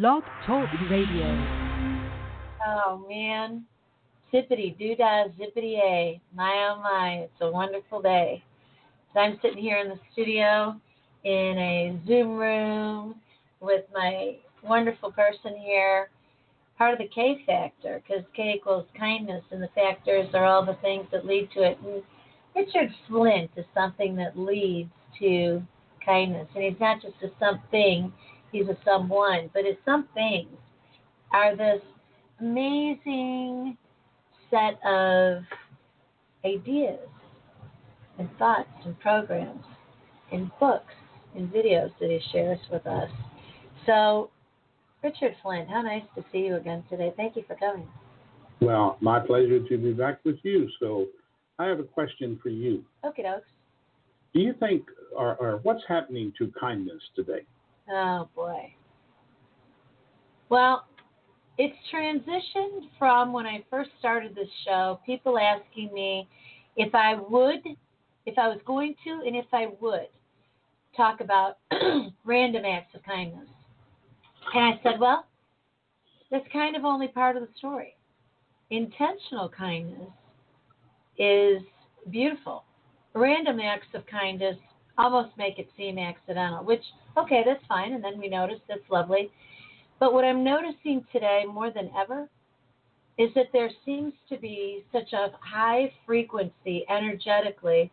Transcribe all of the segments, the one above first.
Blog Talk Radio. Oh man, zippity doo dah zippity a. My oh my, it's a wonderful day. So I'm sitting here in the studio in a Zoom room with my wonderful person here part of the K factor because K equals kindness, and the factors are all the things that lead to it. And Richard Flint is something that leads to kindness, and he's not just a something; he's a someone. But his some things are this amazing set of ideas and thoughts and programs and books and videos that he shares with us. So Richard Flint, how nice to see you again today. Thank you for coming. Well, my pleasure to be back with you. So, I have a question for you. Okay, dokes. Do you think, or, or what's happening to kindness today? Oh boy. Well, it's transitioned from when I first started this show, people asking me if I would, if I was going to, and if I would talk about random acts of kindness. And I said, well, that's kind of only part of the story. Intentional kindness is beautiful. Random acts of kindness almost make it seem accidental, which, okay, that's fine. And then we notice that's lovely. But what I'm noticing today more than ever is that there seems to be such a high frequency energetically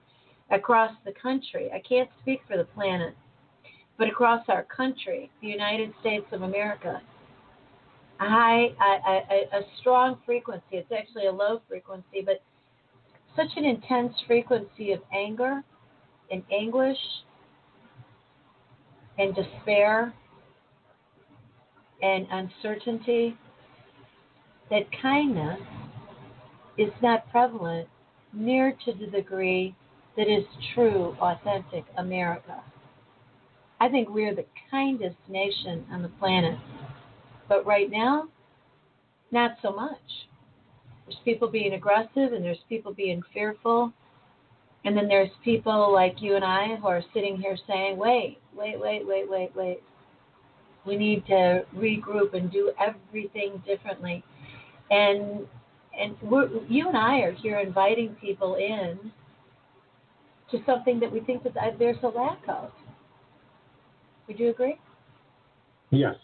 across the country. I can't speak for the planet but across our country, the United States of America, a high, a, a, a strong frequency. It's actually a low frequency, but such an intense frequency of anger and anguish and despair and uncertainty that kindness is not prevalent near to the degree that is true, authentic America. I think we're the kindest nation on the planet. But right now, not so much. There's people being aggressive and there's people being fearful. And then there's people like you and I who are sitting here saying, wait, wait, wait, wait, wait, wait. We need to regroup and do everything differently. And and we're, you and I are here inviting people in to something that we think that there's a lack of. Would you agree? Yes.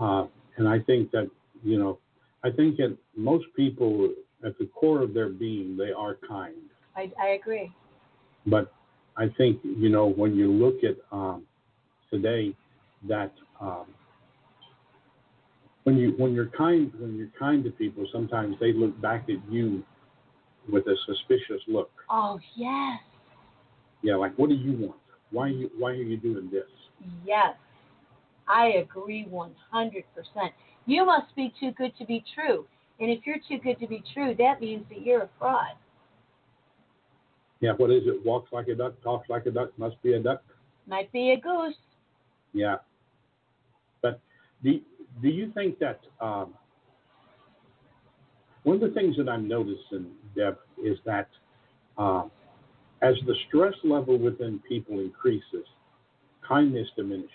Uh, and I think that, you know, I think that most people, at the core of their being, they are kind. I, I agree. But I think, you know, when you look at um, today, that um, when you when you're kind when you're kind to people, sometimes they look back at you with a suspicious look. Oh yes. Yeah, like what do you want? Why are you why are you doing this? Yes, I agree 100%. You must be too good to be true. And if you're too good to be true, that means that you're a fraud. Yeah, what is it? Walks like a duck, talks like a duck, must be a duck. Might be a goose. Yeah. But do, do you think that um, one of the things that I'm noticing, Deb, is that uh, as the stress level within people increases, kindness diminishes.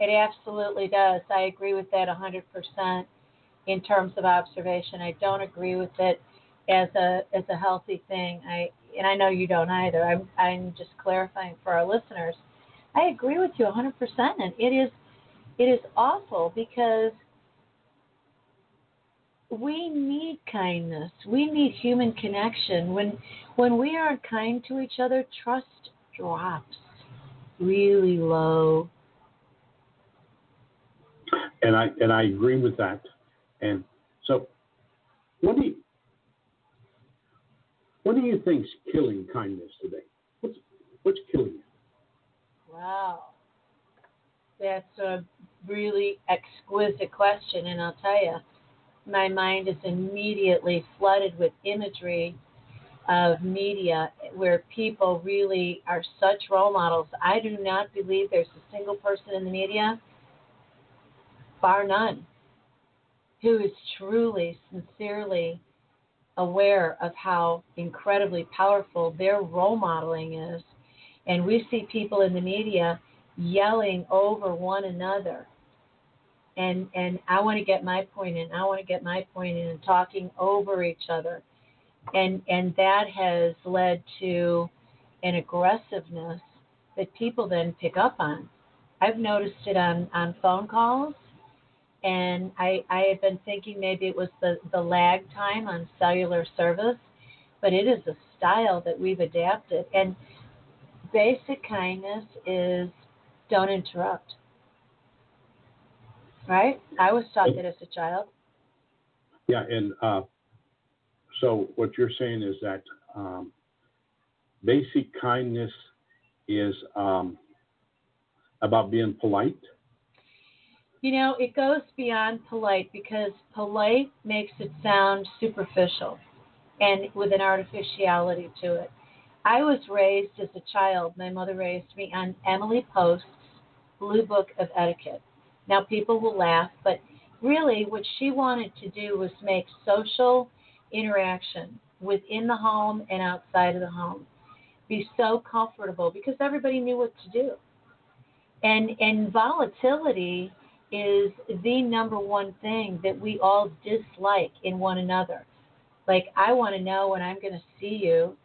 It absolutely does. I agree with that 100% in terms of observation. I don't agree with it as a as a healthy thing. I and I know you don't either. I'm I'm just clarifying for our listeners. I agree with you 100%, and it is it is awful because we need kindness. We need human connection. When when we aren't kind to each other, trust drops really low. And I and I agree with that. And so, do you what do you think's killing kindness today? What's what's killing it? Wow, that's a really exquisite question, and I'll tell you, my mind is immediately flooded with imagery of media where people really are such role models. I do not believe there's a single person in the media, bar none, who is truly, sincerely aware of how incredibly powerful their role modeling is. And we see people in the media yelling over one another. And and I want to get my point in. I want to get my point in and talking over each other. And and that has led to an aggressiveness that people then pick up on. I've noticed it on, on phone calls and I, I had been thinking maybe it was the, the lag time on cellular service, but it is a style that we've adapted. And basic kindness is don't interrupt. Right? I was taught that as a child. Yeah, and uh, so what you're saying is that um, basic kindness is um, about being polite. You know, it goes beyond polite because polite makes it sound superficial and with an artificiality to it. I was raised as a child, my mother raised me on Emily Post's Blue Book of Etiquette. Now, people will laugh, but really what she wanted to do was make social interaction within the home and outside of the home be so comfortable because everybody knew what to do. And and volatility is the number one thing that we all dislike in one another. Like I want to know when I'm going to see you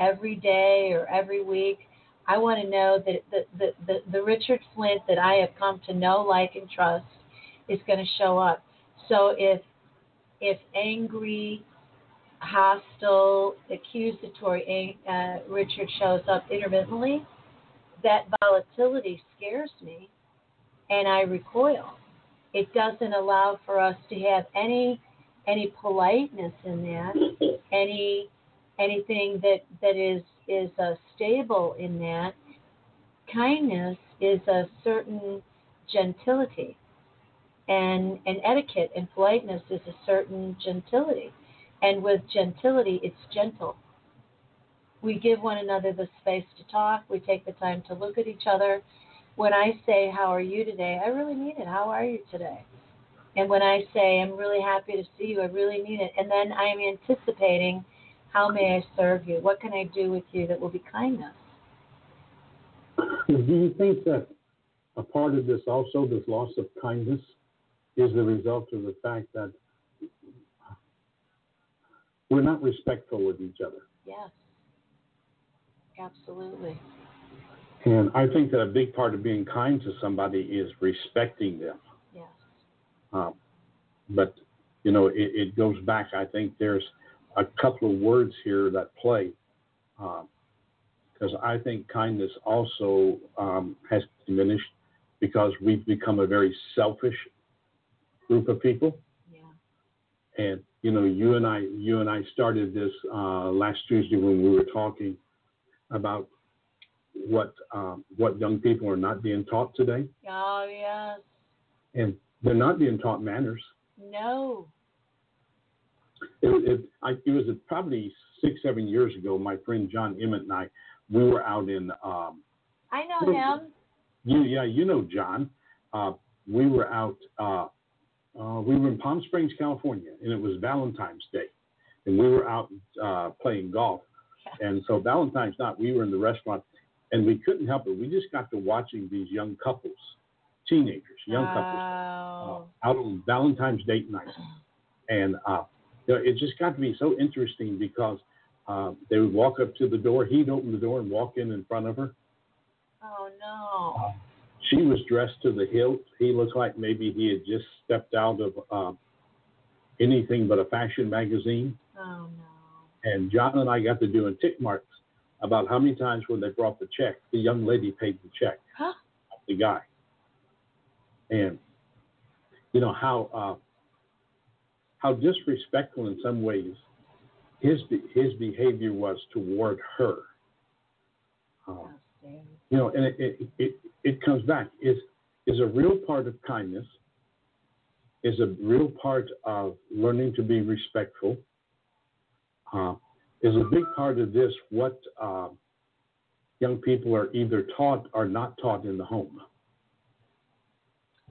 every day or every week. I want to know that the, the, the, the Richard Flint that I have come to know, like, and trust is going to show up. So if if angry, hostile, accusatory uh, Richard shows up intermittently, that volatility scares me and I recoil. It doesn't allow for us to have any any politeness in that, any anything that that is is uh, stable in that. Kindness is a certain gentility, and and etiquette and politeness is a certain gentility, and with gentility, it's gentle. We give one another the space to talk. We take the time to look at each other when I say, How are you today? I really mean it. How are you today? And when I say, I'm really happy to see you, I really mean it. And then I am anticipating, How may I serve you? What can I do with you that will be kindness? Do you think that a part of this also, this loss of kindness, is the result of the fact that we're not respectful with each other? Yes. Absolutely. And I think that a big part of being kind to somebody is respecting them. Yes. Um, but, you know, it, it, goes back. I think there's a couple of words here that play. Because um, I think kindness also um, has diminished because we've become a very selfish group of people. Yeah. And, you know, you and I, you and I started this uh, last Tuesday when we were talking about what um, what young people are not being taught today. Oh yes. And they're not being taught manners. No. It, it, I, it was probably six, seven years ago. My friend John Emmett and I, we were out in. Um, I know him. You, yeah, you know John. Uh, we were out. Uh, uh, we were in Palm Springs, California, and it was Valentine's Day, and we were out uh, playing golf. And so Valentine's night, we were in the restaurant, and we couldn't help it. We just got to watching these young couples, teenagers, young wow. couples, uh, out on Valentine's date night, and uh, you know, it just got to be so interesting because uh, they would walk up to the door, he'd open the door and walk in in front of her. Oh no. She was dressed to the hilt. He looked like maybe he had just stepped out of uh, anything but a fashion magazine. Oh no. And John and I got to doing tick marks about how many times when they brought the check, the young lady paid the check, huh? the guy. And you know how uh, how disrespectful in some ways his his behavior was toward her. Uh, you know, and it, it it it comes back is is a real part of kindness, is a real part of learning to be respectful, uh, is a big part of this what uh, young people are either taught or not taught in the home.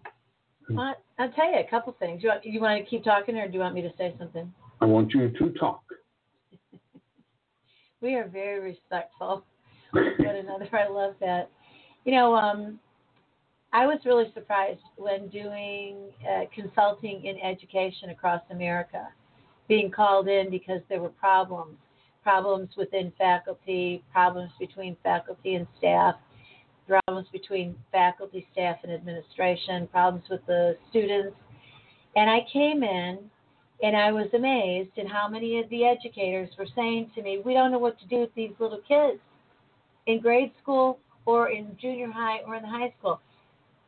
Uh, I'll tell you a couple things. You want, you want to keep talking, or do you want me to say something? I want you to talk. we are very respectful one another. I love that. You know, um, I was really surprised when doing uh, consulting in education across America, being called in because there were problems problems within faculty, problems between faculty and staff, problems between faculty, staff, and administration, problems with the students. And I came in and I was amazed at how many of the educators were saying to me, We don't know what to do with these little kids in grade school or in junior high or in high school.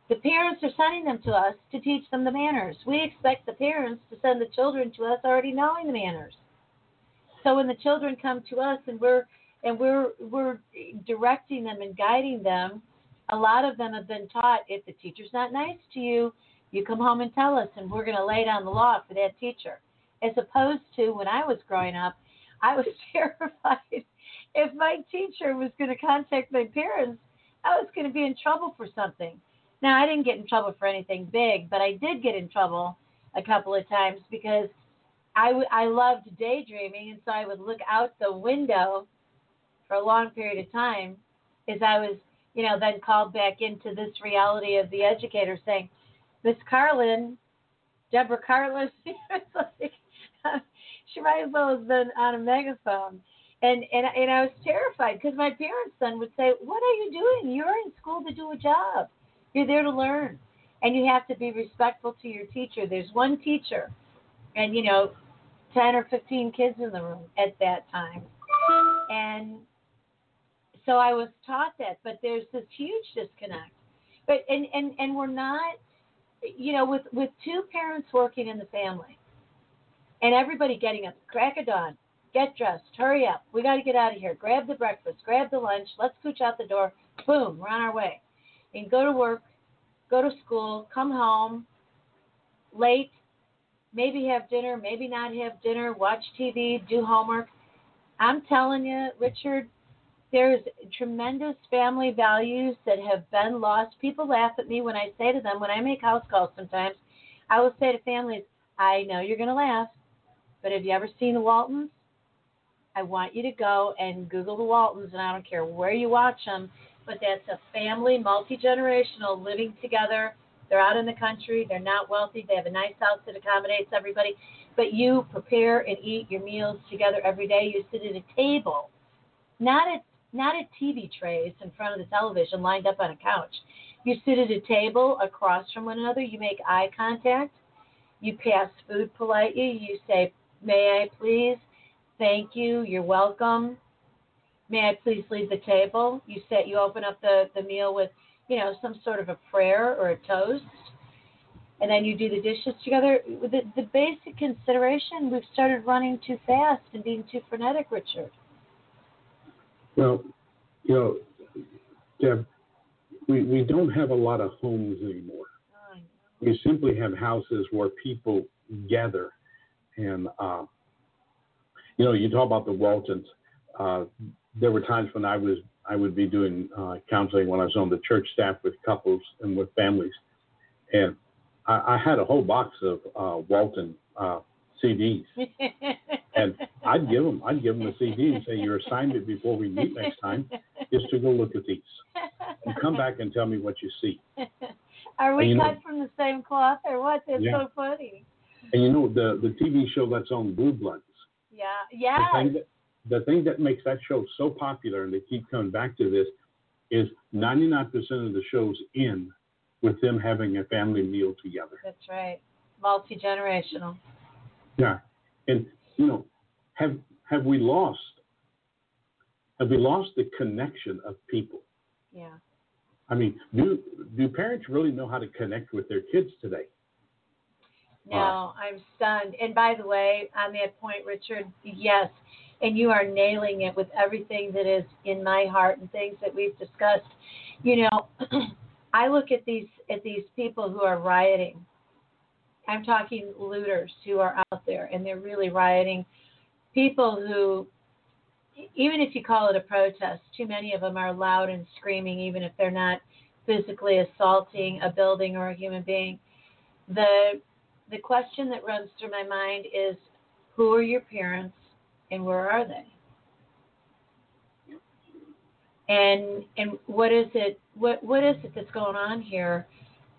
The parents are sending them to us to teach them the manners. We expect the parents to send the children to us already knowing the manners. So when the children come to us and we're and we're we're directing them and guiding them, a lot of them have been taught if the teacher's not nice to you, you come home and tell us and we're going to lay down the law for that teacher. As opposed to when I was growing up, I was terrified if my teacher was going to contact my parents, I was going to be in trouble for something. Now, I didn't get in trouble for anything big, but I did get in trouble a couple of times because I, w- I loved daydreaming, and so I would look out the window for a long period of time as I was, you know, then called back into this reality of the educator saying, Miss Carlin, Deborah Carlin, like, she might as well have been on a megaphone and and and I was terrified because my parents then would say, "What are you doing? You're in school to do a job. You're there to learn, and you have to be respectful to your teacher. There's one teacher, and you know, ten or fifteen kids in the room at that time, and so I was taught that. But there's this huge disconnect. But and and and we're not, you know, with with two parents working in the family, and everybody getting up crack of dawn get dressed, hurry up, we got to get out of here, grab the breakfast, grab the lunch, let's scooch out the door, boom, we're on our way. And go to work, go to school, come home late, maybe have dinner, maybe not have dinner, watch TV, do homework. I'm telling you, Richard, there's tremendous family values that have been lost. People laugh at me when I say to them, when I make house calls sometimes, I will say to families, I know you're going to laugh, but have you ever seen the Waltons? I want you to go and Google the Waltons, and I don't care where you watch them, but that's a family, multi generational, living together. They're out in the country. They're not wealthy. They have a nice house that accommodates everybody. But you prepare and eat your meals together every day. You sit at a table, not at not at TV trays in front of the television lined up on a couch. You sit at a table across from one another. You make eye contact. You pass food politely. You say, "May I please?" Thank you. You're welcome. May I please leave the table? You set you open up the, the meal with, you know, some sort of a prayer or a toast. And then you do the dishes together. The, the basic consideration, we've started running too fast and being too frenetic, Richard. Well, you know, Deb, we, we don't have a lot of homes anymore. We simply have houses where people gather and uh, you know, you talk about the Waltons. Uh, there were times when I was I would be doing uh, counseling when I was on the church staff with couples and with families, and I, I had a whole box of uh, Walton uh, CDs, and I'd give them I'd give them a CD and say your assignment before we meet next time is to go look at these and come back and tell me what you see. Are we cut know- from the same cloth or what? That's Yeah. so funny. And you know the the TV show that's on Blue Bloods. Yeah. The Yes. thing that the thing that makes that show so popular, and they keep coming back to this, is 99% of the shows end with them having a family meal together. That's right. Multi generational. Yeah, and you know, have have we lost? Have we lost the connection of people? Yeah. I mean, do do parents really know how to connect with their kids today? No, I'm stunned. And by the way, on that point, Richard, yes, and you are nailing it with everything that is in my heart and things that we've discussed. You know, I look at these at these people who are rioting. I'm talking looters who are out there and they're really rioting. People who even if you call it a protest, too many of them are loud and screaming even if they're not physically assaulting a building or a human being. The the question that runs through my mind is who are your parents and where are they? And and what is it what what is it that's going on here?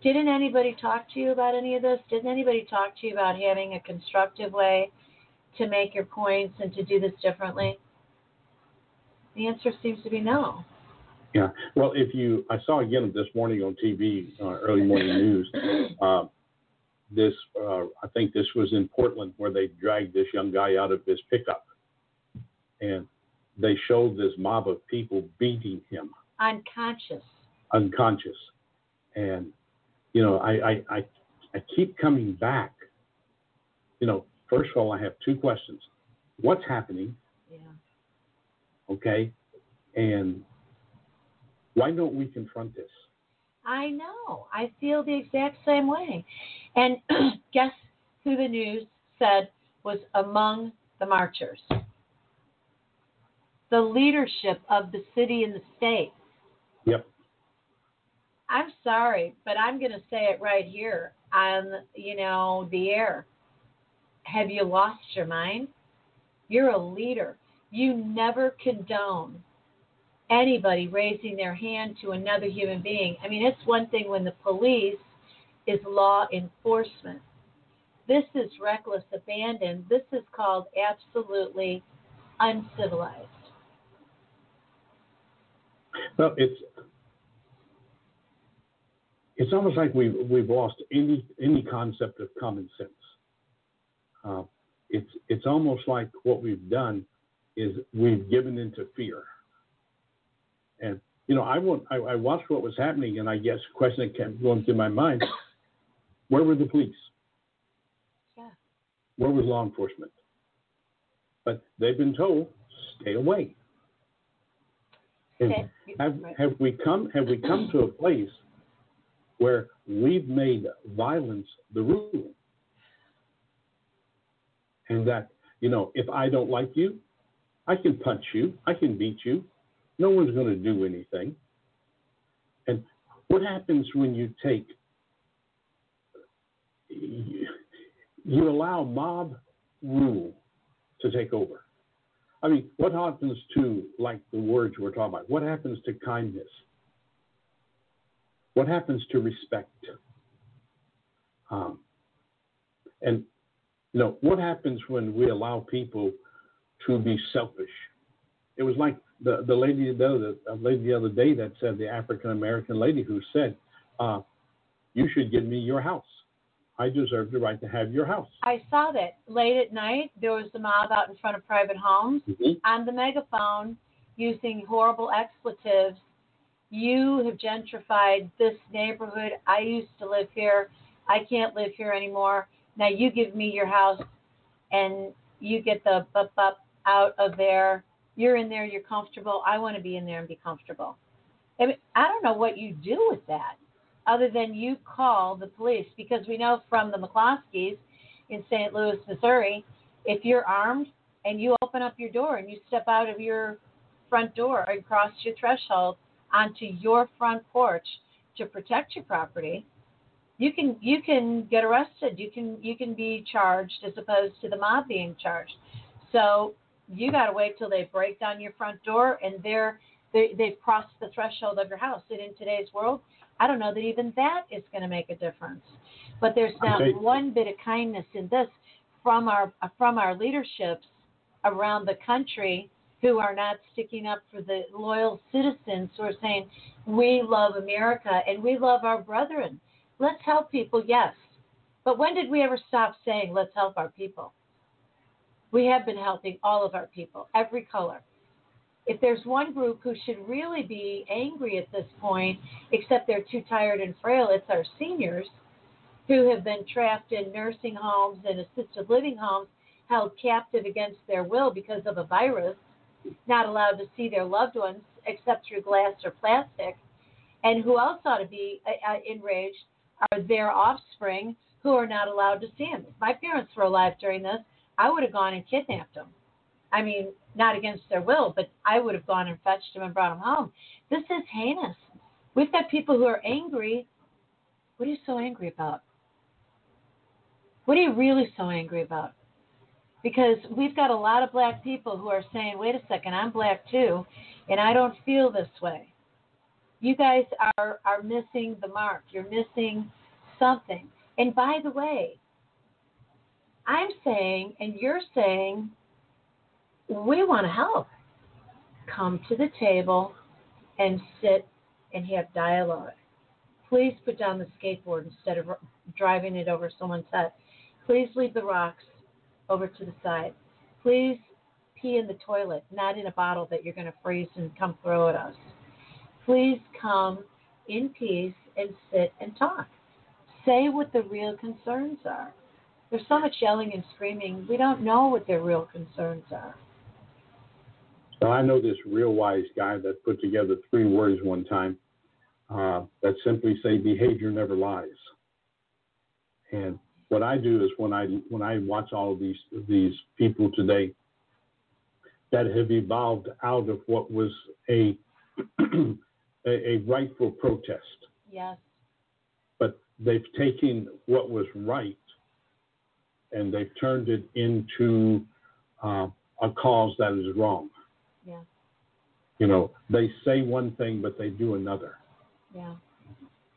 Didn't anybody talk to you about any of this? Didn't anybody talk to you about having a constructive way to make your points and to do this differently? The answer seems to be no. Yeah. Well, if you, I saw again this morning on TV, uh, early morning news. Uh, this, uh, I think this was in Portland, where they dragged this young guy out of his pickup, and they showed this mob of people beating him Unconscious. unconscious. And you know, I, I, I, I keep coming back. You know, first of all, I have two questions: What's happening? Yeah. Okay, and why don't we confront this? I know. I feel the exact same way. And guess who the news said was among the marchers? The leadership of the city and the state. Yep. I'm sorry, but I'm going to say it right here on, you know, the air. Have you lost your mind? You're a leader. You never condone anybody raising their hand to another human being. I mean, it's one thing when the police is law enforcement. This is reckless abandon. This is called absolutely uncivilized. Well, it's it's almost like we've we've lost any any concept of common sense. Uh, it's it's almost like what we've done is we've given into fear. And you know, I want I, I watched what was happening, and I guess a question that kept going through my mind: Where were the police? Yeah. Where was law enforcement? But they've been told, stay away. Okay. have have we come have we come to a place where we've made violence the rule? And that, you know, if I don't like you, I can punch you, I can beat you. No one's going to do anything. And what happens when you take you, you allow mob rule to take over? I mean, what happens to like the words we're talking about? What happens to kindness? What happens to respect? Um, and you know, what happens when we allow people to be selfish? It was like the, the lady the the lady the other day that said the African American lady who said, uh, "You should give me your house. I deserve the right to have your house." I saw that late at night. There was a mob out in front of private homes Mhm. on the megaphone using horrible expletives. You have gentrified this neighborhood. I used to live here. I can't live here anymore. Now you give me your house and you get the bup bup out of there. You're in there, you're comfortable. I want to be in there and be comfortable. I, mean, I don't know what you do with that other than you call the police because we know from the McCloskeys in St. Louis, Missouri, if you're armed and you open up your door and you step out of your front door and cross your threshold onto your front porch to protect your property, you can you can get arrested. You can you can be charged as opposed to the mob being charged. So you got to wait till they break down your front door and they're they, they've crossed the threshold of your house. And in today's world, I don't know that even that is going to make a difference. But there's not Okay. one bit of kindness in this from our from our leaderships around the country who are not sticking up for the loyal citizens who are saying we love America and we love our brethren. Let's help people, yes. But when did we ever stop saying let's help our people? We have been helping all of our people, every color. If there's one group who should really be angry at this point, except they're too tired and frail, it's our seniors who have been trapped in nursing homes and assisted living homes, held captive against their will because of a virus, not allowed to see their loved ones except through glass or plastic. And who else ought to be uh, uh, enraged are their offspring who are not allowed to see them. If my parents were alive during this, I would have gone and kidnapped them. I mean, not against their will, but I would have gone and fetched them and brought them home. This is heinous. We've got people who are angry. What are you so angry about? What are you really so angry about? Because we've got a lot of black people who are saying, wait a second, I'm black too, and I don't feel this way. You guys are, are missing the mark. You're missing something. And by the way, I'm saying, and you're saying, we want to help. Come to the table and sit and have dialogue. Please put down the skateboard instead of driving it over someone's head. Please leave the rocks over to the side. Please pee in the toilet, not in a bottle that you're going to freeze and come throw at us. Please come in peace and sit and talk. Say what the real concerns are. There's so much yelling and screaming, we don't know what their real concerns are. So I know this real wise guy that put together three words one time uh, that simply say behavior never lies. And what I do is when I when I watch all of these these people today that have evolved out of what was a a, a rightful protest. Yes. But they've taken what was right and they've turned it into uh, a cause that is wrong. You know, they say one thing but they do another. Yeah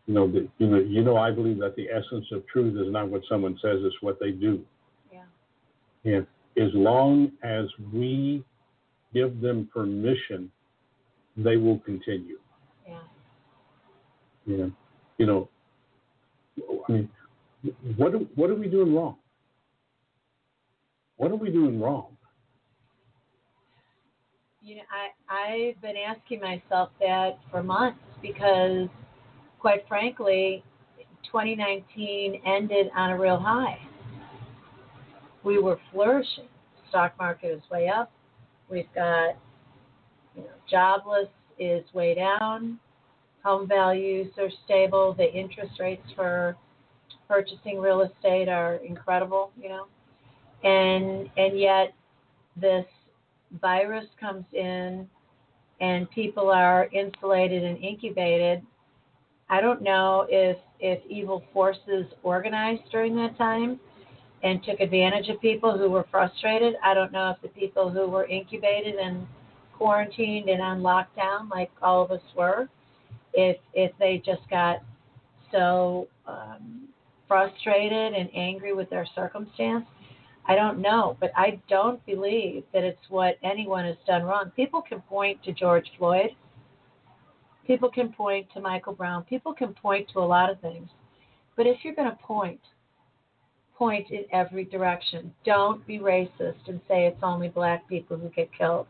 you know, the, you know, you know, I believe that the essence of truth is not what someone says; it's what they do. Yeah. And as long as we give them permission, they will continue. Yeah. Yeah. You know, I mean, what are, what are we doing wrong? What are we doing wrong? You know, I I've been asking myself that for months because quite frankly, 2019 ended on a real high. We were flourishing. Stock market is way up. We've got, you know, jobless is way down. Home values are stable. The interest rates for purchasing real estate are incredible, you know. And and yet this virus comes in and people are insulated and incubated I don't know if if evil forces organized during that time and took advantage of people who were frustrated. I don't know if the people who were incubated and quarantined and on lockdown, like all of us were, if if they just got so um, frustrated and angry with their circumstance. I don't know, but I don't believe that it's what anyone has done wrong. People can point to George Floyd People can point to Michael Brown. People can point to a lot of things. But if you're going to point, point in every direction. Don't be racist and say it's only black people who get killed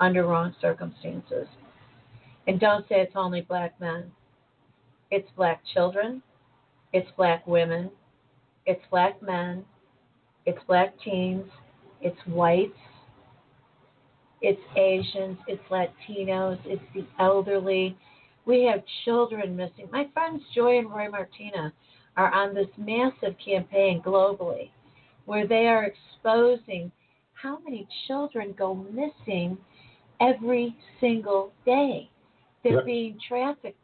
under wrong circumstances. And don't say it's only black men. It's black children, it's black women, it's black men, it's black teens, it's whites, it's Asians, it's Latinos, it's the elderly, we have children missing. My friends Joy and Roy Martina are on this massive campaign globally where they are exposing how many children go missing every single day. They're yep. being trafficked.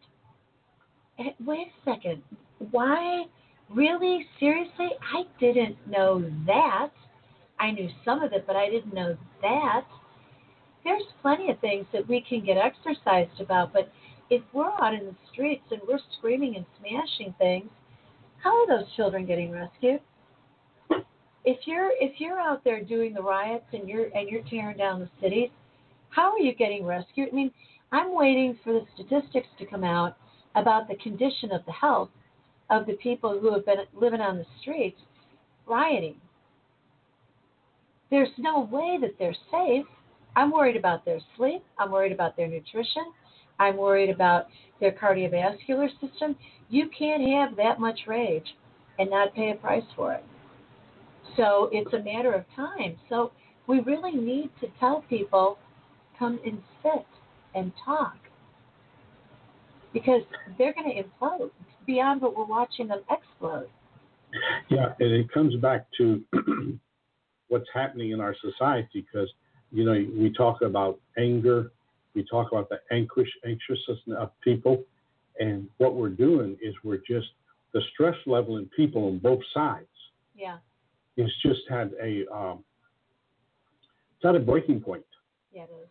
Eh, wait a second. Why? Really? Seriously? I didn't know that. I knew some of it, but I didn't know that. There's plenty of things that we can get exercised about, but if we're out in the streets and we're screaming and smashing things, how are those children getting rescued? If you're if you're out there doing the riots and you're and you're tearing down the cities, how are you getting rescued? I mean, I'm waiting for the statistics to come out about the condition of the health of the people who have been living on the streets rioting. There's no way that they're safe. I'm worried about their sleep. I'm worried about their nutrition. I'm worried about their cardiovascular system. You can't have that much rage and not pay a price for it. So it's a matter of time. So we really need to tell people come and sit and talk. because they're going to implode beyond what we're watching them explode. Yeah, and it comes back to what's happening in our society because you know we talk about anger, we talk about the anxious anxiousness of people, and what we're doing is we're just the stress level in people on both sides Yeah, it's just had a um, it's at a breaking point. yeah, it is.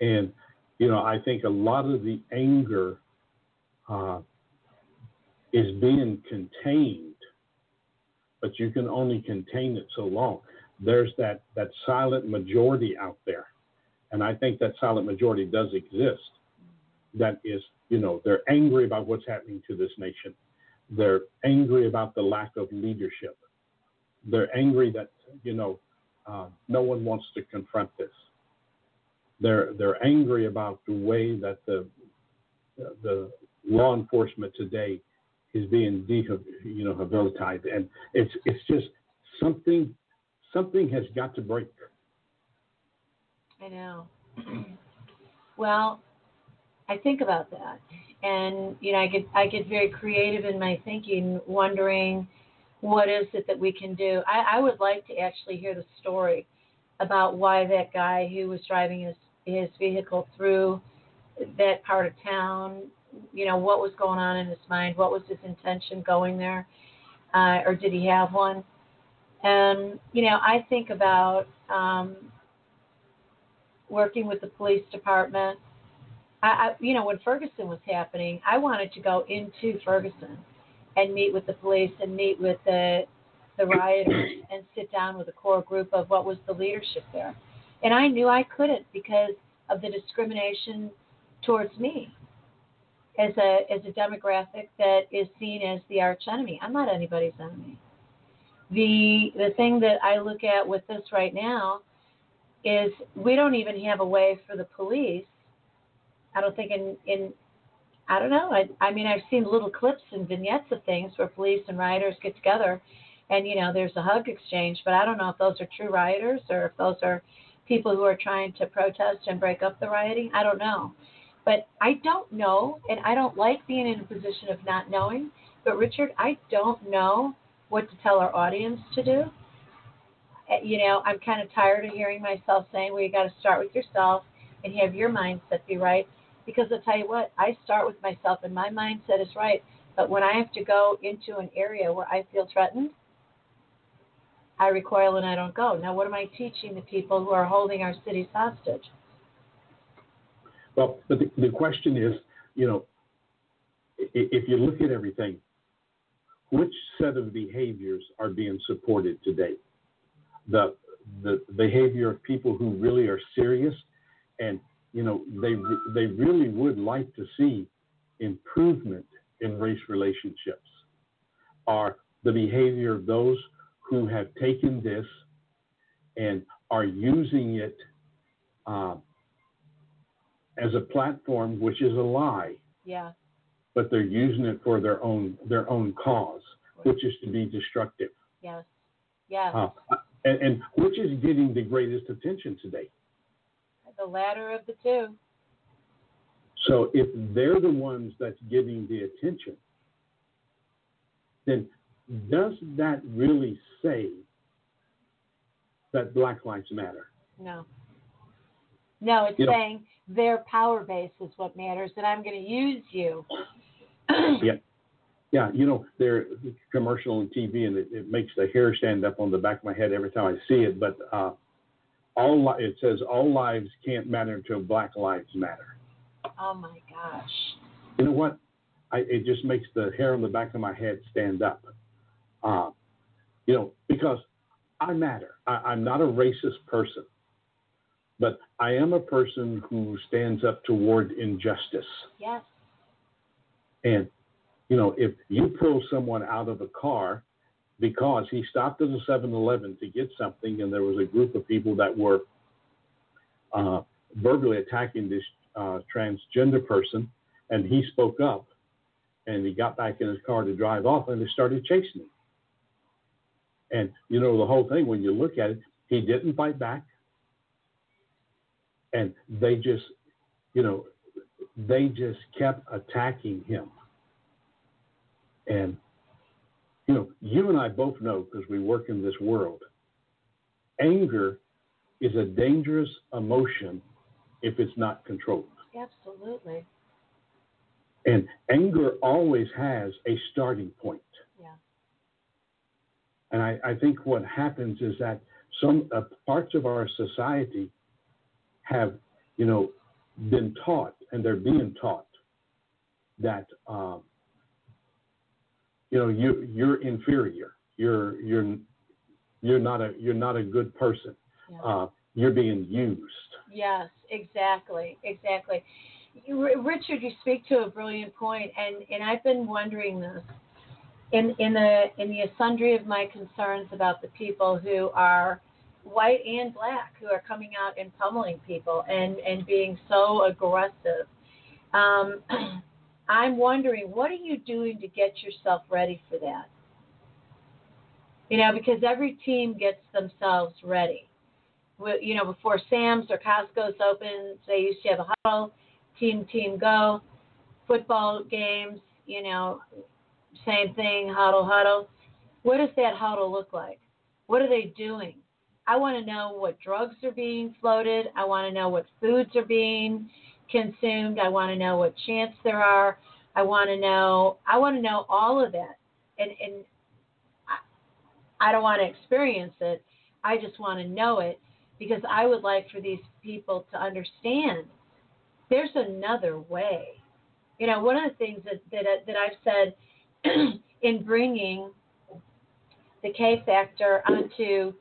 And, you know, I think a lot of the anger uh, is being contained, but you can only contain it so long. There's that, that silent majority out there. And I think that silent majority does exist. That is, you know, they're angry about what's happening to this nation. They're angry about the lack of leadership. They're angry that, you know, uh, no one wants to confront this they're they're angry about the way that the the law enforcement today is being de you know rehabilitated, and it's it's just something something has got to break. I know. well, I think about that, and you know, I get I get very creative in my thinking, wondering what is it that we can do. I, I would like to actually hear the story about why that guy who was driving his his vehicle through that part of town, you know, what was going on in his mind, what was his intention going there, uh, or did he have one? And you know, I think about um, working with the police department. I, I, you know, when Ferguson was happening, I wanted to go into Ferguson and meet with the police and meet with the the rioters and sit down with a core group of what was the leadership there. And I knew I couldn't because of the discrimination towards me as a as a demographic that is seen as the arch enemy. I'm not anybody's enemy. The the thing that I look at with this right now is we don't even have a way for the police. I don't think in in I don't know. I, I mean, I've seen little clips and vignettes of things where police and rioters get together, and you know, there's a hug exchange. But I don't know if those are true rioters or if those are people who are trying to protest and break up the rioting. I don't know. But I don't know, and I don't like being in a position of not knowing. But Richard, I don't know what to tell our audience to do. Uh, You know, I'm kind of tired of hearing myself saying, well, you got to start with yourself and have your mindset be right. Because I'll tell you what, I start with myself and my mindset is right. But when I have to go into an area where I feel threatened, I recoil and I don't go. Now, what am I teaching the people who are holding our cities hostage? Well, but the, the question is, you know, if you look at everything, which set of behaviors are being supported today? The the behavior of people who really are serious, and you know, they they really would like to see improvement in race relationships, are the behavior of those who have taken this and are using it. Uh, as a platform, which is a lie, Yeah, but they're using it for their own their own cause, which is to be destructive. yes, yes. Uh, and, and which is getting the greatest attention today. the latter of the two. So if they're the ones that's getting the attention, then does that really say that Black Lives Matter? No. No, it's You know- saying their power base is what matters, and I'm going to use you. Yeah. Yeah, you know, they're commercial on TV, and it, it makes the hair stand up on the back of my head every time I see it. But uh, all li- it says all lives can't matter until Black Lives Matter. Oh my gosh. You know what? I, it just makes the hair on the back of my head stand up. Uh, you know, because I matter. I, I'm not a racist person, but I am a person who stands up toward injustice. Yes. And, you know, if you pull someone out of a car because he stopped at a 7 Eleven to get something and there was a group of people that were uh, verbally attacking this uh, transgender person, and he spoke up and he got back in his car to drive off and they started chasing him. And, you know, the whole thing, when you look at it, he didn't fight back. And they just, you know, they just kept attacking him. And, you know, you and I both know because we work in this world, anger is a dangerous emotion if it's not controlled. Absolutely. And anger always has a starting point. Yeah. And I, I think what happens is that some uh, parts of our society have, you know, been taught, and they're being taught that, um, you know, you you're inferior. You're you're you're not a you're not a good person. Yeah. Uh, you're being used. Yes, exactly, exactly. You, Richard, you speak to a brilliant point, and and I've been wondering this in in the in the sundry of my concerns about the people who are white and black who are coming out and pummeling people and and being so aggressive. Um, I'm wondering, what are you doing to get yourself ready for that? You know, because every team gets themselves ready. You know, before Sam's or Costco's opens, they used to have a huddle, team, team, go. Football games, you know, same thing, huddle, huddle. What does that huddle look like? What are they doing? I want to know what drugs are being floated. I want to know what foods are being consumed. I want to know what chants there are. I want to know. I want to know all of that, and and I, I don't want to experience it. I just want to know it because I would like for these people to understand there's another way. You know, one of the things that that, uh, that I've said in bringing the K factor onto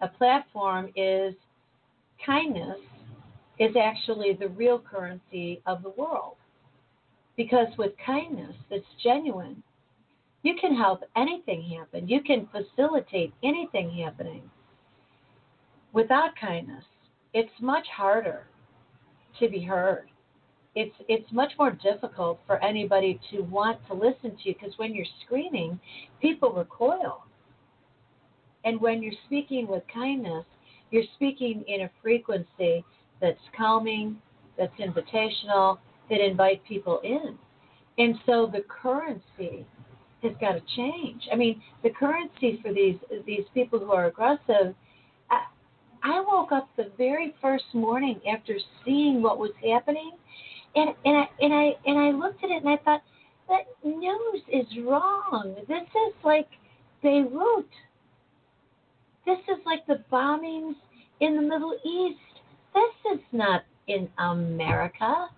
a platform is kindness is actually the real currency of the world. Because with kindness that's genuine, you can help anything happen. You can facilitate anything happening. Without kindness, it's much harder to be heard. It's it's much more difficult for anybody to want to listen to you because when you're screaming, people recoil. And when you're speaking with kindness, you're speaking in a frequency that's calming, that's invitational, that invite people in. And so the currency has got to change. I mean, the currency for these these people who are aggressive. I, I woke up the very first morning after seeing what was happening, and and I and I and I looked at it and I thought that news is wrong. This is like Beirut. This is like the bombings in the Middle East. This is not in America.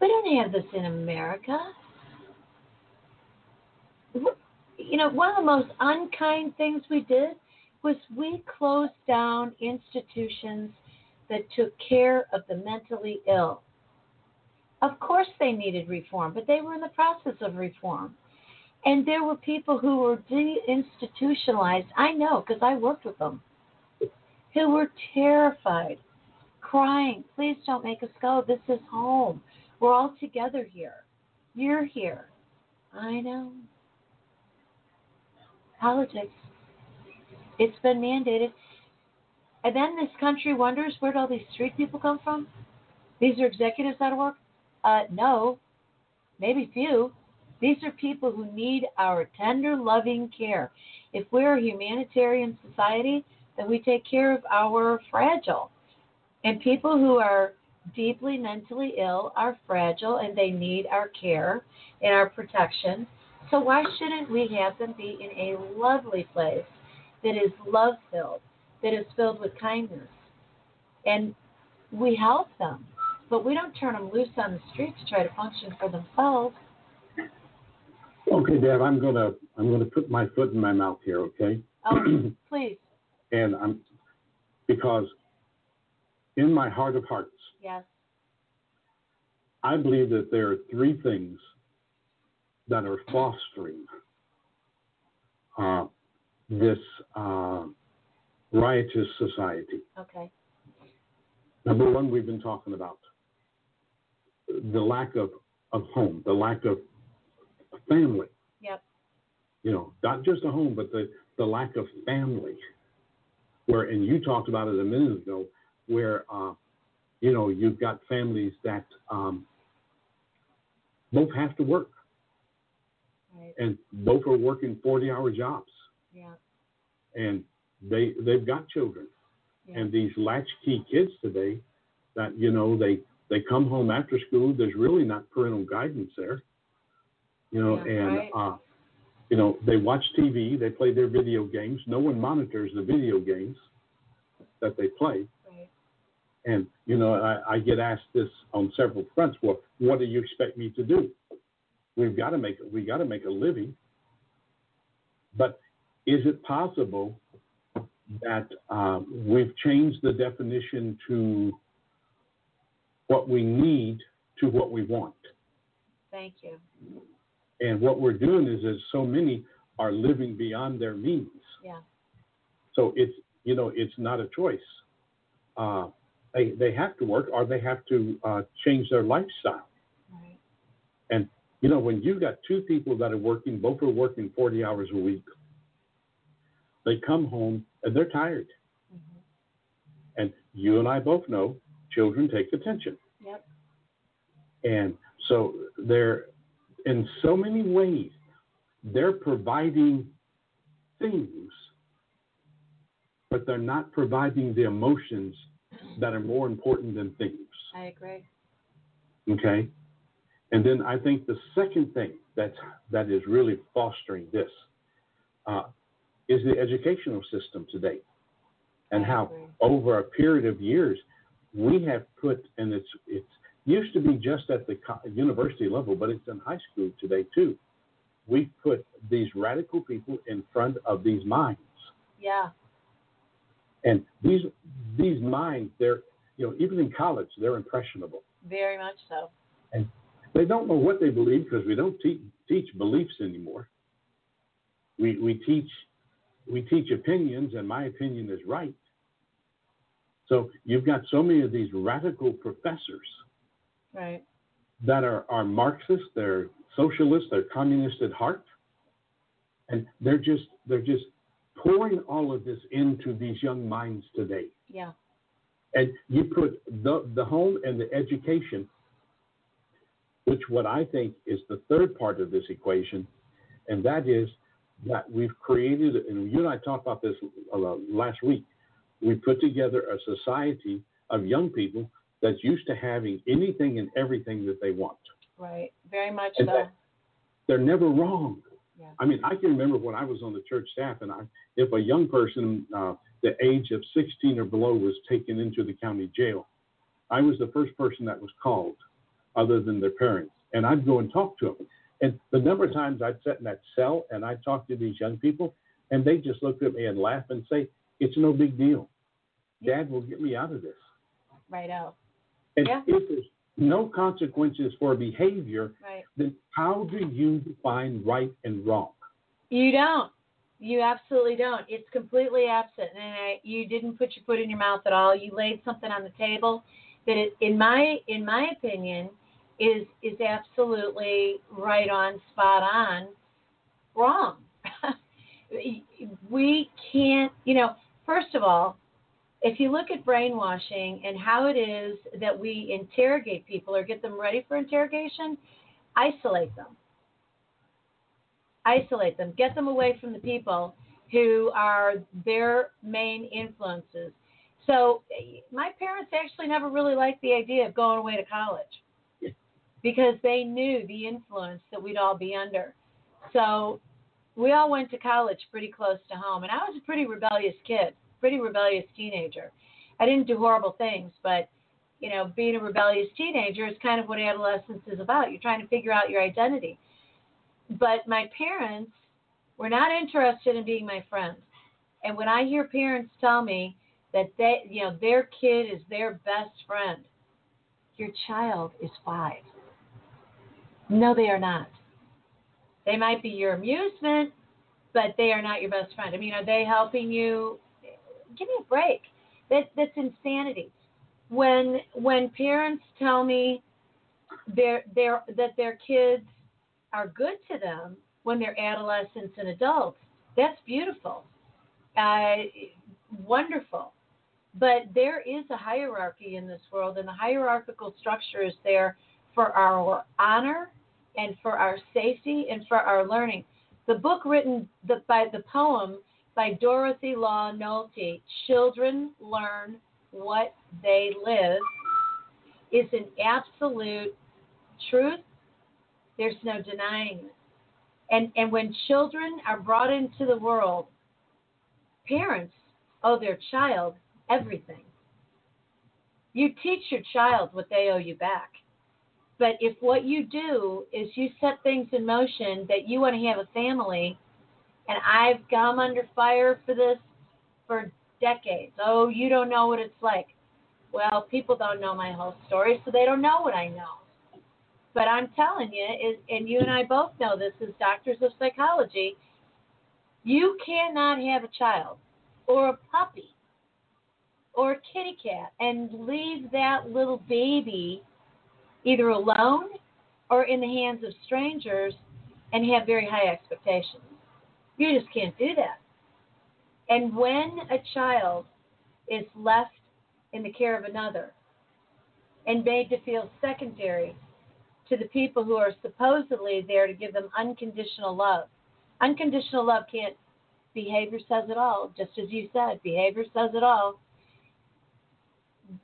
We don't have this in America. You know, one of the most unkind things we did was we closed down institutions that took care of the mentally ill. Of course, they needed reform, but they were in the process of reform. And there were people who were deinstitutionalized. I know because I worked with them, who were terrified, crying, please don't make us go. This is home. We're all together here. You're here. I know. Politics. It's been mandated. And then this country wonders where'd all these street people come from? These are executives out of work? Uh, no. Maybe few. These are people who need our tender, loving care. If we're a humanitarian society, then we take care of our fragile. And people who are deeply mentally ill are fragile and they need our care and our protection. So why shouldn't we have them be in a lovely place that is love filled, that is filled with kindness? And we help them, but we don't turn them loose on the street to try to function for themselves. Okay, Deb, I'm gonna I'm gonna put my foot in my mouth here, okay? Oh, please. And I'm because in my heart of hearts, Yes. I believe that there are three things that are fostering uh, this uh, riotous society. Okay. Number one, we've been talking about the lack of, of home, the lack of family. Yep. You know, not just a home, but the, the lack of family. Where, and you talked about it a minute ago, where, uh, you know, you've got families that um, both have to work, Right. and both are working 40-hour jobs, Yeah. and they they've got children. Yeah. And these latchkey kids today, that you know they they come home after school. There's really not parental guidance there. You know, Yeah, and right. uh, you know they watch TV, they play their video games. No one monitors the video games that they play. Right. And you know, I, I get asked this on several fronts. Well, what do you expect me to do? We've got to make we got to make a living. But is it possible that uh, we've changed the definition to what we need to what we want? Thank you. And what we're doing is, is so many are living beyond their means. Yeah. So it's you know it's not a choice. Uh, they they have to work or they have to uh, change their lifestyle. Right. And you know when you've got two people that are working, both are working 40 hours a week. They come home and they're tired. Mm-hmm. And you and I both know children take attention. Yep. And so they're in so many ways they're providing things, but they're not providing the emotions that are more important than things. I agree. Okay. And then I think the second thing that's that is really fostering this uh, is the educational system today, and how over a period of years we have put, and it's it's used to be just at the university level, but it's in high school today too. We've put these radical people in front of these minds, Yeah. and these these minds, they're you know even in college they're impressionable. Very much so. and they don't know what they believe because we don't te- teach beliefs anymore. We we teach we teach opinions, and my opinion is right. So you've got so many of these radical professors Right. that are are Marxists, they're socialists, they're communist at heart, and they're just they're just pouring all of this into these young minds today Yeah. and you put the, the home and the education, which what I think is the third part of this equation, and that is that we've created, and you and I talked about this uh, last week, we put together a society of young people that's used to having anything and everything that they want. Right. Very much And so. They're never wrong. Yeah. I mean, I can remember when I was on the church staff, and I, if a young person, uh, the age of 16 or below, was taken into the county jail, I was the first person that was called, other than their parents, and I'd go and talk to them. And the number of times I'd sit in that cell and I'd talk to these young people, and they just looked at me and laugh and say, "It's no big deal. Dad will get me out of this." Right out. And Yeah. if there's no consequences for behavior, Right. then how do you define right and wrong? You don't. You absolutely don't. It's completely absent, and I, you didn't put your foot in your mouth at all. You laid something on the table that, it, in my in my opinion, is is absolutely right on, spot on, wrong. we can't. You know, first of all, if you look at brainwashing and how it is that we interrogate people or get them ready for interrogation, isolate them isolate them, get them away from the people who are their main influences. So my parents actually never really liked the idea of going away to college because they knew the influence that we'd all be under. So we all went to college pretty close to home, and I was a pretty rebellious kid, pretty rebellious teenager. I didn't do horrible things, but you know, being a rebellious teenager is kind of what adolescence is about. You're trying to figure out your identity but my parents were not interested in being my friends. And when I hear parents tell me that they, you know, their kid is their best friend, your child is five. No, they are not. They might be your amusement, but they are not your best friend. I mean, are they helping you? Give me a break. That that's insanity. When when parents tell me their their that their kids are good to them when they're adolescents and adults, that's beautiful, uh, wonderful. But there is a hierarchy in this world, and the hierarchical structure is there for our honor and for our safety and for our learning. The book written the, by the poem by Dorothy Law Nolte, Children Learn What They Live, is an absolute truth. There's no denying it. And, and when children are brought into the world, parents owe their child everything. You teach your child what they owe you back. But if what you do is you set things in motion that you want to have a family, and I've come under fire for this for decades. Oh, you don't know what it's like. Well, people don't know my whole story, so they don't know what I know. But I'm telling you, and you and I both know this as doctors of psychology, you cannot have a child or a puppy or a kitty cat and leave that little baby either alone or in the hands of strangers and have very high expectations. You just can't do that. And when a child is left in the care of another and made to feel secondary to the people who are supposedly there to give them unconditional love, unconditional love can't, behavior says it all, just as you said, behavior says it all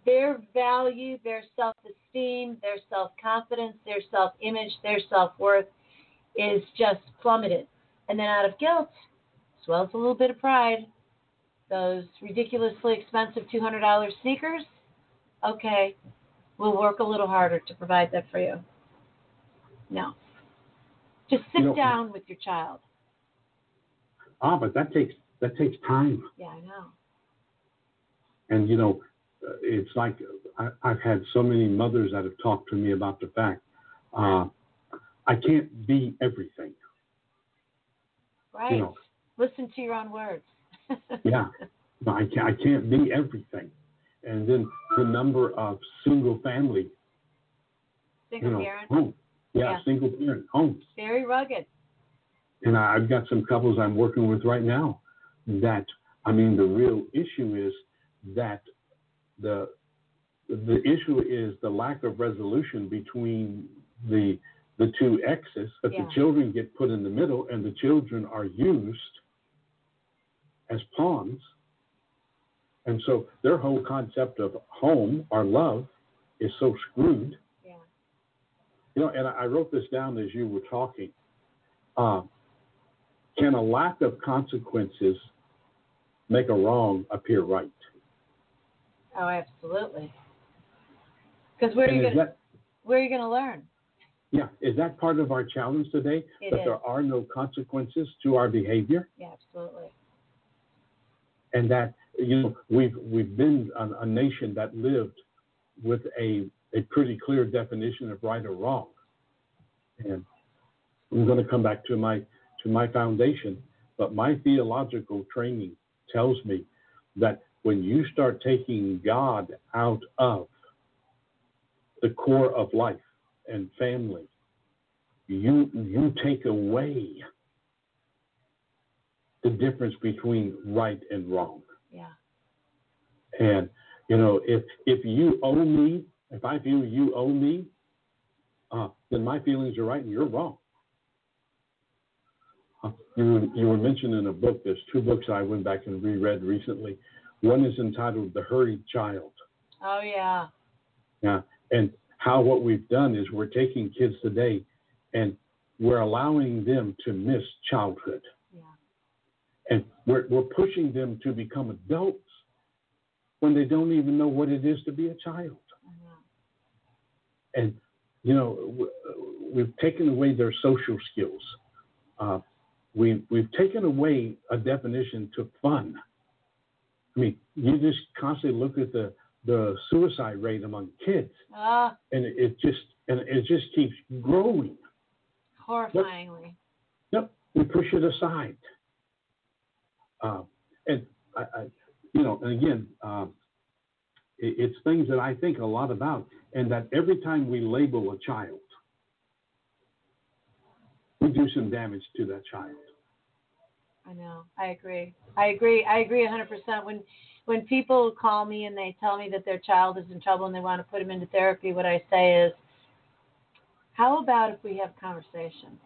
their value, their self esteem, their self confidence, their self image, their self worth is just plummeted. And then out of guilt, as well as a little bit of pride, those ridiculously expensive $200 sneakers, okay, we'll work a little harder to provide that for you. No. Just sit You know- down with your child. Ah, but that takes that takes time. Yeah, I know. And you know, uh, it's like I, I've had so many mothers that have talked to me about the fact uh, I can't be everything. Right. know. Listen to your own words. Yeah, no, I can't. I can't be everything. And then the number of single family, Single you know, parent. home. Yeah, Yeah. single parent homes. Very rugged. And I, I've got some couples I'm working with right now that I mean the real issue is that the the issue is the lack of resolution between the the two exes, but Yeah. the children get put in the middle and the children are used as pawns. And so their whole concept of home or love is so screwed. Yeah. You know, and I wrote this down as you were talking. Uh, can a lack of consequences make a wrong appear right? Oh, absolutely. Because where are And you going? that, Where are you going to learn? Yeah, is that part of our challenge today? It that is. there are no consequences to our behavior, Yeah, absolutely. and that you know we've we've been a, a nation that lived with a a pretty clear definition of right or wrong. And I'm going to come back to my to my foundation, but my theological training tells me that when you start taking God out of the core of life and family, you you take away the difference between right and wrong. Yeah. And you know, if if you owe me, if I feel you owe me, uh, then my feelings are right and you're wrong. Uh, you you were mentioned in a book. There's two books I went back and reread recently. One is entitled "The Hurried Child." Oh yeah. Yeah, and how what we've done is we're taking kids today, and we're allowing them to miss childhood, Yeah. and we're we're pushing them to become adults when they don't even know what it is to be a child. Know. and you know we've taken away their social skills. Uh, we we've taken away a definition to fun. I mean, you just constantly look at the the suicide rate among kids, Ah, and it, it just and it just keeps growing. horrifyingly. Yep, we push it aside. Uh, and I, I, you know, and again, um, it, it's things that I think a lot about, and that every time we label a child, we do some damage to that child. I know. I agree. I agree. I agree 100%. When when people call me and they tell me that their child is in trouble and they want to put him into therapy, what I say is, How about if we have conversation?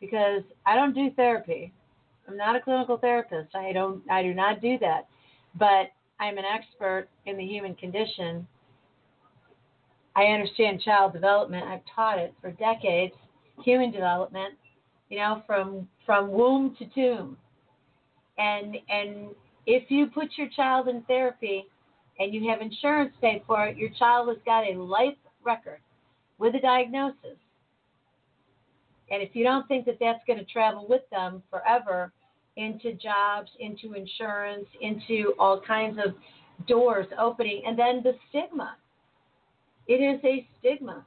Because I don't do therapy. I'm not a clinical therapist. I don't I do not do that. But I'm an expert in the human condition. I understand child development. I've taught it for decades. Human development, you know, from from womb to tomb. And and if you put your child in therapy and you have insurance paid for it, your child has got a life record with a diagnosis. And if you don't think that that's going to travel with them forever into jobs, into insurance, into all kinds of doors opening, and then the stigma. It is a stigma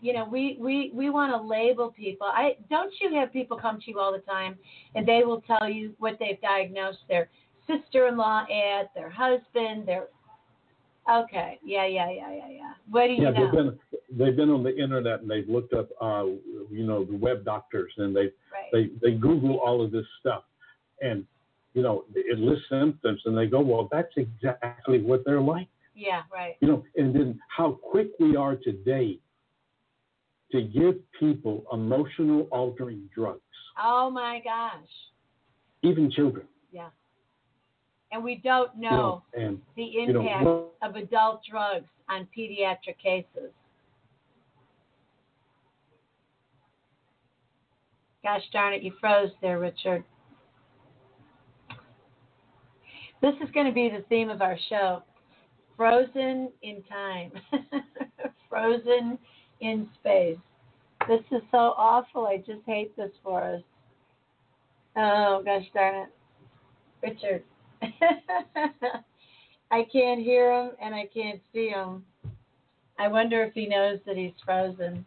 you know we we we want to label people. I don't you have people come to you all the time and they will tell you what they've diagnosed their sister-in-law at, their husband, their Okay. Yeah, yeah, yeah, yeah, yeah. What do you yeah, know? they've been they've been on the internet and they've looked up, uh, you know, the web doctors and they right. they they Google all of this stuff, and you know it lists symptoms and they go, well, that's exactly what they're like, yeah, right. you know. And then how quick we are today to give people emotional altering drugs, Oh my gosh. even children, Yeah. And we don't you know know, and the you know, impact of adult drugs on pediatric cases. Gosh darn it, you froze there, Richard. This is going to be the theme of our show Frozen in Time, Frozen in Space. This is so awful. I just hate this for us. Oh, gosh darn it. Richard. I can't hear him and I can't see him. I wonder if he knows that he's frozen.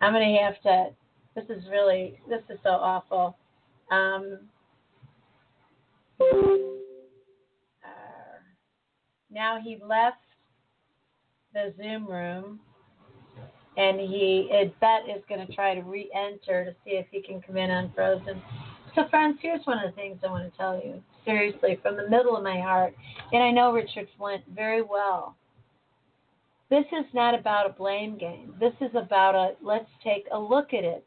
I'm going to have to. This is really, this is so awful. Um, uh, now he left the Zoom room and he, I bet, is going to try to re enter to see if he can come in unfrozen. So, friends, here's one of the things I want to tell you seriously from the middle of my heart, and I know Richard Flint very well. This is not about a blame game. This is about a let's take a look at it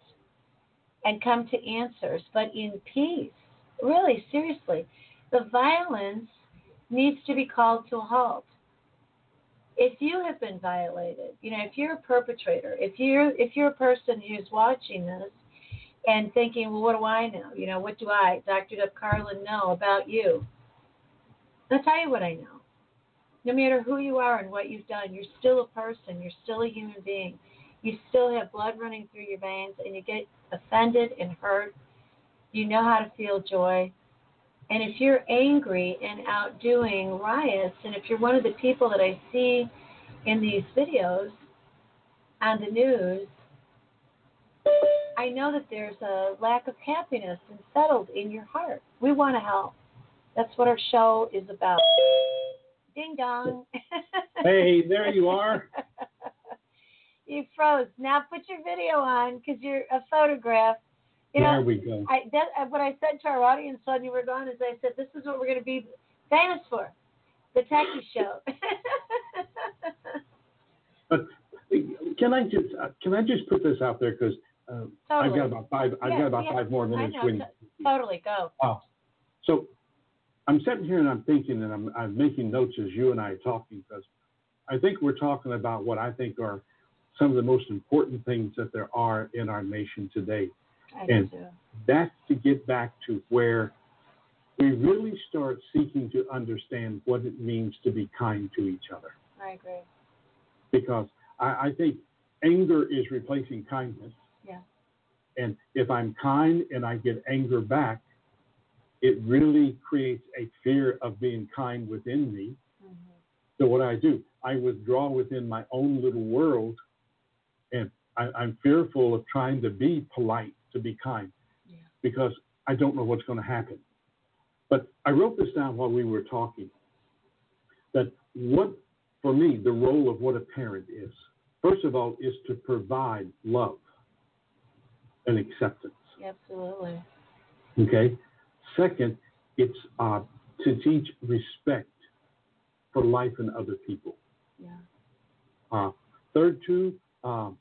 and come to answers, but in peace. Really, seriously. The violence needs to be called to a halt. If you have been violated, you know, if you're a perpetrator, if you're if you're a person who's watching this and thinking, well, what do I know? You know, what do I, Dr. Deb Carlin, know about you? I'll tell you what I know. No matter who you are and what you've done, you're still a person. You're still a human being. You still have blood running through your veins, and you get offended and hurt. You know how to feel joy. And if you're angry and out doing riots, and if you're one of the people that I see in these videos on the news, I know that there's a lack of happiness and settled in your heart. We want to help. That's what our show is about. Ding dong. hey, there you are. you froze. Now put your video on because you're a photograph. You there know, we go. I that uh, what I said to our audience when you were gone is I said this is what we're going to be famous for, the Techie Show. But can I just uh, can I just put this out there because uh, I've got about five I've Yeah, got about yeah. five more minutes. When, t- totally go. oh, so I'm sitting here and I'm thinking and I'm I'm making notes as you and I are talking because I think we're talking about what I think are some of the most important things that there are in our nation today. I And-. That's to get back to where we really start seeking to understand what it means to be kind to each other. I agree. because I, I think anger is replacing kindness. Yeah. And if I'm kind and I get anger back, it really creates a fear of being kind within me. Mhm. So what I do, I withdraw within my own little world, and I, I'm fearful of trying to be polite, to be kind, Yeah. because I don't know what's going to happen. But I wrote this down while we were talking. That what, for me, the role of what a parent is, first of all, is to provide love and acceptance. Absolutely. Okay. Second, it's uh, to teach respect for life and other people. Yeah. Uh, third, two, um,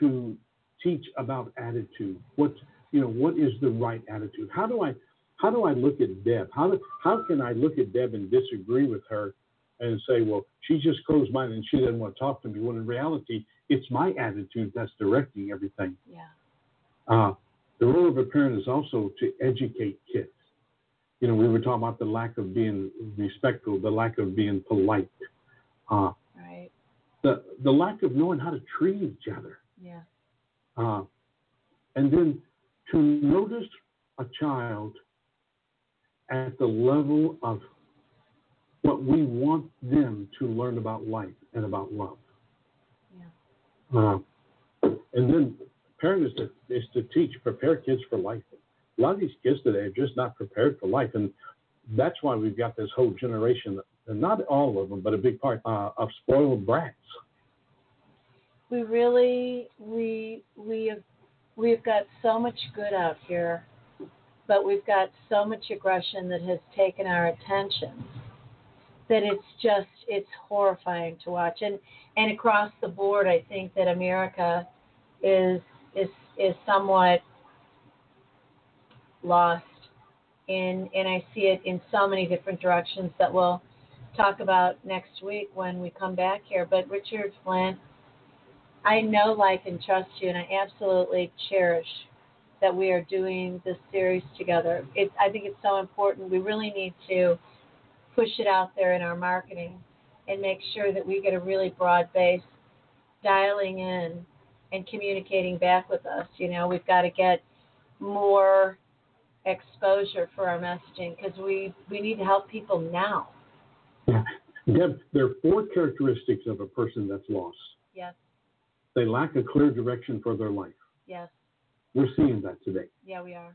to teach about attitude. What you know, what is the right attitude? How do I how do I look at Deb? How do, how can I look at Deb and disagree with her and say, well, she's just closed minded and she doesn't want to talk to me? When in reality, it's my attitude that's directing everything. Yeah. Uh, the role of a parent is also to educate kids. You know, we were talking about the lack of being respectful, the lack of being polite, uh, Right. the the lack of knowing how to treat each other, Yeah. Uh, and then to notice a child at the level of what we want them to learn about life and about love. Yeah. Uh, and then parent is to, is to teach, prepare kids for life. A lot of these kids today are just not prepared for life. And that's why we've got this whole generation, and not all of them, but a big part uh, of spoiled brats. We really we we have we've got so much good out here but we've got so much aggression that has taken our attention that it's just it's horrifying to watch. And and across the board i think that america is is is somewhat lost in and i see it in so many different directions that we'll talk about next week when we come back here. But richard flint I know, like, and trust you, and I absolutely cherish that we are doing this series together. It, I think it's so important. We really need to push it out there in our marketing and make sure that we get a really broad base dialing in and communicating back with us. You know, we've got to get more exposure for our messaging because we, we need to help people now. Deb, there are four characteristics of a person that's lost. Yes, They lack a clear direction for their life. yes, We're seeing that today. yeah, we are.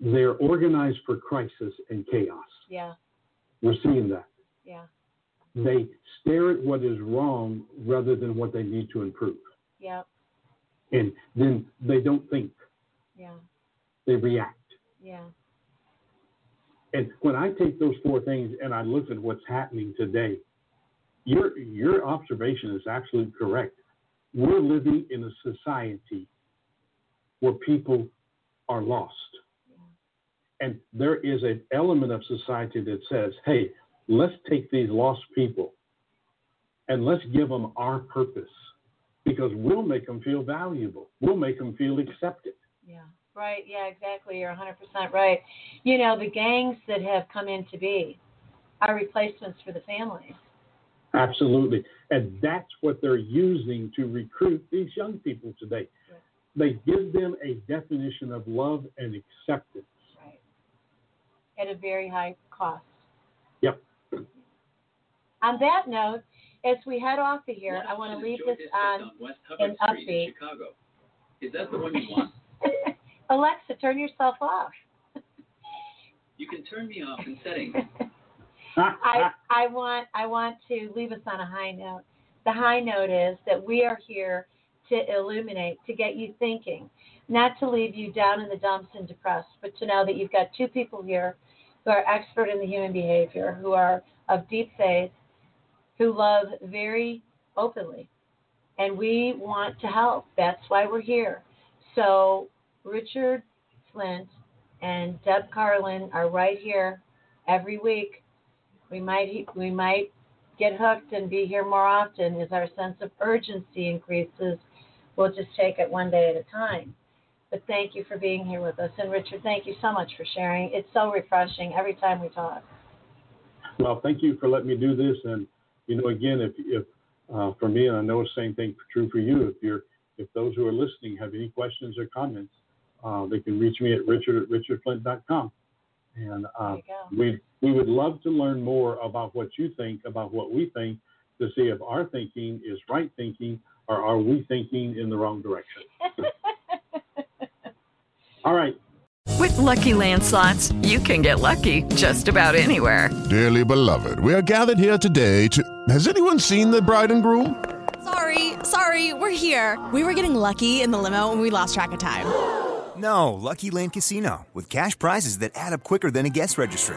They're organized for crisis and chaos. Yeah, We're seeing that. yeah, They stare at what is wrong rather than what they need to improve. yeah, And then they don't think, yeah, they react. yeah. And when I take those four things and I look at what's happening today, your your observation is absolutely correct. We're living in a society where people are lost. And there is an element of society that says, hey, let's take these lost people and let's give them our purpose because we'll make them feel valuable. We'll make them feel accepted. Yeah, right. Yeah, exactly. You're 100% right. You know, the gangs that have come into be are replacements for the families. Absolutely. And that's what they're using to recruit these young people today. Yeah. They give them a definition of love and acceptance. Right. At a very high cost. Yep. On that note, as we head off of here, I want to leave this on uh, an upbeat. Chicago. Is that the one you want? Alexa, turn yourself off. You can turn me off in settings. I, I want I want to leave us on a high note. The high note is that we are here to illuminate, to get you thinking, not to leave you down in the dumps and depressed, but to know that you've got two people here who are expert in the human behavior, who are of deep faith, who love very openly. And we want to help. That's why we're here. So Richard Flint and Deb Carlin are right here every week we might we might get hooked and be here more often as our sense of urgency increases. We'll just take it one day at a time. But thank you for being here with us. And Richard, thank you so much for sharing. It's so refreshing every time we talk. Well, thank you for letting me do this. And you know, again, if if uh, for me, and I know the same thing true for you, if you're if those who are listening have any questions or comments, uh, they can reach me at richard at richardflint.com. And uh, we we would love to learn more about what you think about what we think to see if our thinking is right thinking or are we thinking in the wrong direction. All right. With Lucky Land slots, you can get lucky just about anywhere. Dearly beloved, we are gathered here today to. Has anyone seen the bride and groom? Sorry, sorry, we're here. We were getting lucky in the limo and we lost track of time. No, Lucky Land Casino, with cash prizes that add up quicker than a guest registry.